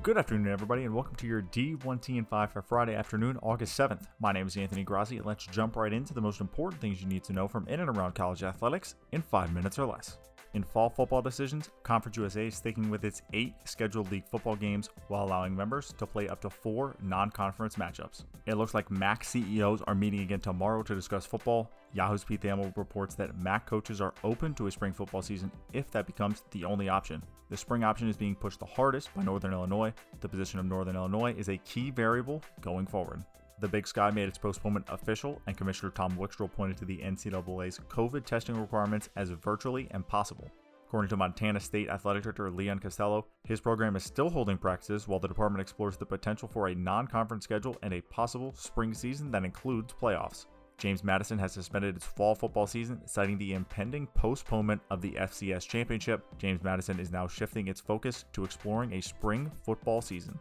Good afternoon, everybody, and welcome to your D1T and 5 for Friday afternoon, August 7th. My name is Anthony Grassi, and let's jump right into the most important things you need to know from in and around college athletics in 5 minutes or less. In fall football decisions, Conference USA is sticking with its eight scheduled league football games while allowing members to play up to four non conference matchups. It looks like MAC CEOs are meeting again tomorrow to discuss football. Yahoo's Pete Thamel reports that MAC coaches are open to a spring football season if that becomes the only option. The spring option is being pushed the hardest by Northern Illinois. The position of Northern Illinois is a key variable going forward. The Big Sky made its postponement official, and Commissioner Tom Wistrcill pointed to the NCAA's COVID testing requirements as virtually impossible. According to Montana State Athletic Director Leon Costello, his program is still holding practices while the department explores the potential for a non conference schedule and a possible spring season that includes playoffs. James Madison has suspended its fall football season, citing the impending postponement of the FCS championship. James Madison is now shifting its focus to exploring a spring football season.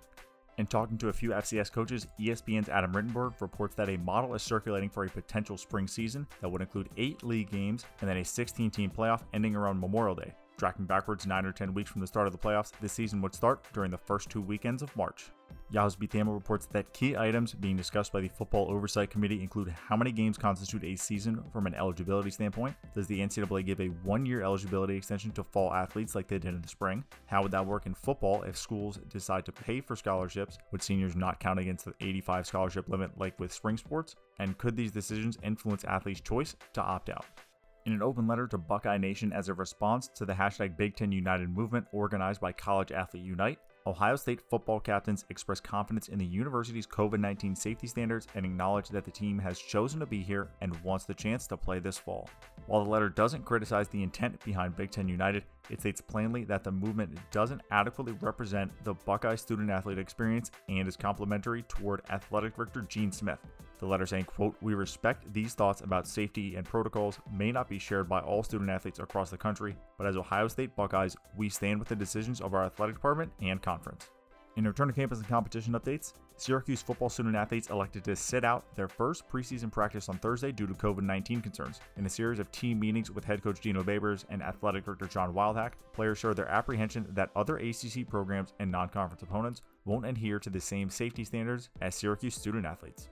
In talking to a few FCS coaches, ESPN's Adam Rittenberg reports that a model is circulating for a potential spring season that would include eight league games and then a 16 team playoff ending around Memorial Day. Tracking backwards 9 or 10 weeks from the start of the playoffs, this season would start during the first two weekends of March. Yahoo's Pete Thamel reports that key items being discussed by the Football Oversight Committee include how many games constitute a season from an eligibility standpoint. Does the NCAA give a one year eligibility extension to fall athletes like they did in the spring? How would that work in football if schools decide to pay for scholarships, Would seniors not count against the 85 scholarship limit like with spring sports? And could these decisions influence athletes' choice to opt out? In an open letter to Buckeye Nation as a response to the hashtag Big Ten United movement organized by College Athlete Unite, Ohio State football captains expressed confidence in the university's COVID 19 safety standards and acknowledged that the team has chosen to be here and wants the chance to play this fall. While the letter doesn't criticize the intent behind Big Ten United, it states plainly that the movement doesn't adequately represent the Buckeye student athlete experience and is complementary toward athletic director Gene Smith. The letter saying, quote, We respect these thoughts about safety and protocols may not be shared by all student athletes across the country, but as Ohio State Buckeyes, we stand with the decisions of our athletic department and conference. In return to campus and competition updates, Syracuse football student athletes elected to sit out their first preseason practice on Thursday due to COVID 19 concerns. In a series of team meetings with head coach Dino Babers and athletic director John Wildhack, players shared their apprehension that other ACC programs and non conference opponents won't adhere to the same safety standards as Syracuse student athletes.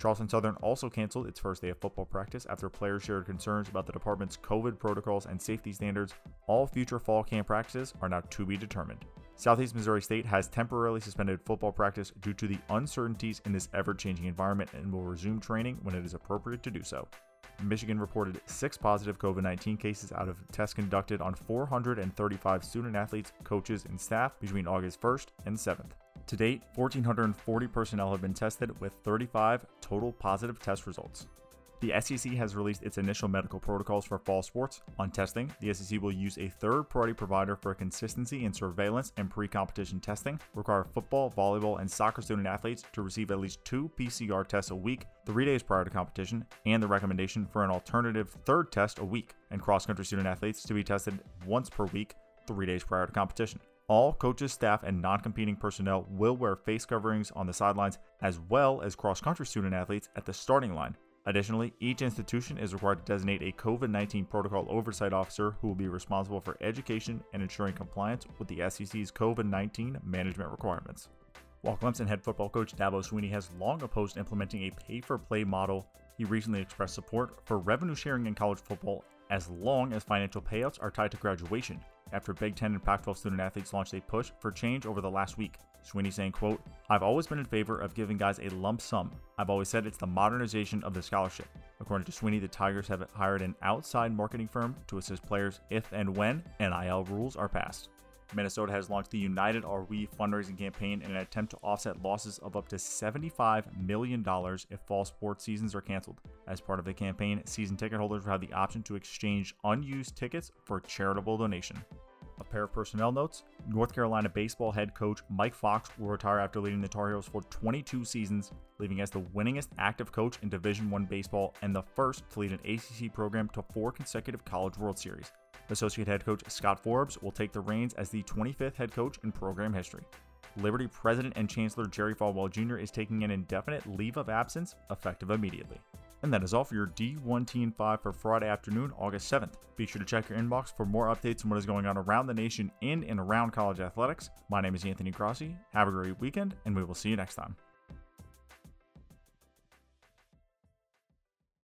Charleston Southern also canceled its first day of football practice after players shared concerns about the department's COVID protocols and safety standards. All future fall camp practices are now to be determined. Southeast Missouri State has temporarily suspended football practice due to the uncertainties in this ever changing environment and will resume training when it is appropriate to do so. Michigan reported six positive COVID 19 cases out of tests conducted on 435 student athletes, coaches, and staff between August 1st and 7th. To date, 1,440 personnel have been tested with 35 total positive test results. The SEC has released its initial medical protocols for fall sports. On testing, the SEC will use a third party provider for consistency in surveillance and pre competition testing, require football, volleyball, and soccer student athletes to receive at least two PCR tests a week, three days prior to competition, and the recommendation for an alternative third test a week, and cross country student athletes to be tested once per week, three days prior to competition. All coaches, staff, and non competing personnel will wear face coverings on the sidelines, as well as cross country student athletes at the starting line. Additionally, each institution is required to designate a COVID 19 protocol oversight officer who will be responsible for education and ensuring compliance with the SEC's COVID 19 management requirements. While Clemson head football coach Dabo Swinney has long opposed implementing a pay for play model, he recently expressed support for revenue sharing in college football as long as financial payouts are tied to graduation, after Big Ten and Pac 12 student athletes launched a push for change over the last week. Swinney saying, quote, I've always been in favor of giving guys a lump sum. I've always said it's the modernization of the scholarship. According to Swinney, the Tigers have hired an outside marketing firm to assist players if and when NIL rules are passed. Minnesota has launched the United Are We fundraising campaign in an attempt to offset losses of up to $75 million if fall sports seasons are canceled. As part of the campaign, season ticket holders will have the option to exchange unused tickets for charitable donation. A pair of personnel notes North Carolina baseball head coach Mike Fox will retire after leading the Tar Heels for 22 seasons, leaving as the winningest active coach in Division I baseball and the first to lead an ACC program to four consecutive College World Series. Associate head coach Scott Forbes will take the reins as the 25th head coach in program history. Liberty President and Chancellor Jerry Falwell Jr. is taking an indefinite leave of absence effective immediately. And that is all for your D1 Team 5 for Friday afternoon, August 7th. Be sure to check your inbox for more updates on what is going on around the nation in and around college athletics. My name is Anthony Grossi. Have a great weekend, and we will see you next time.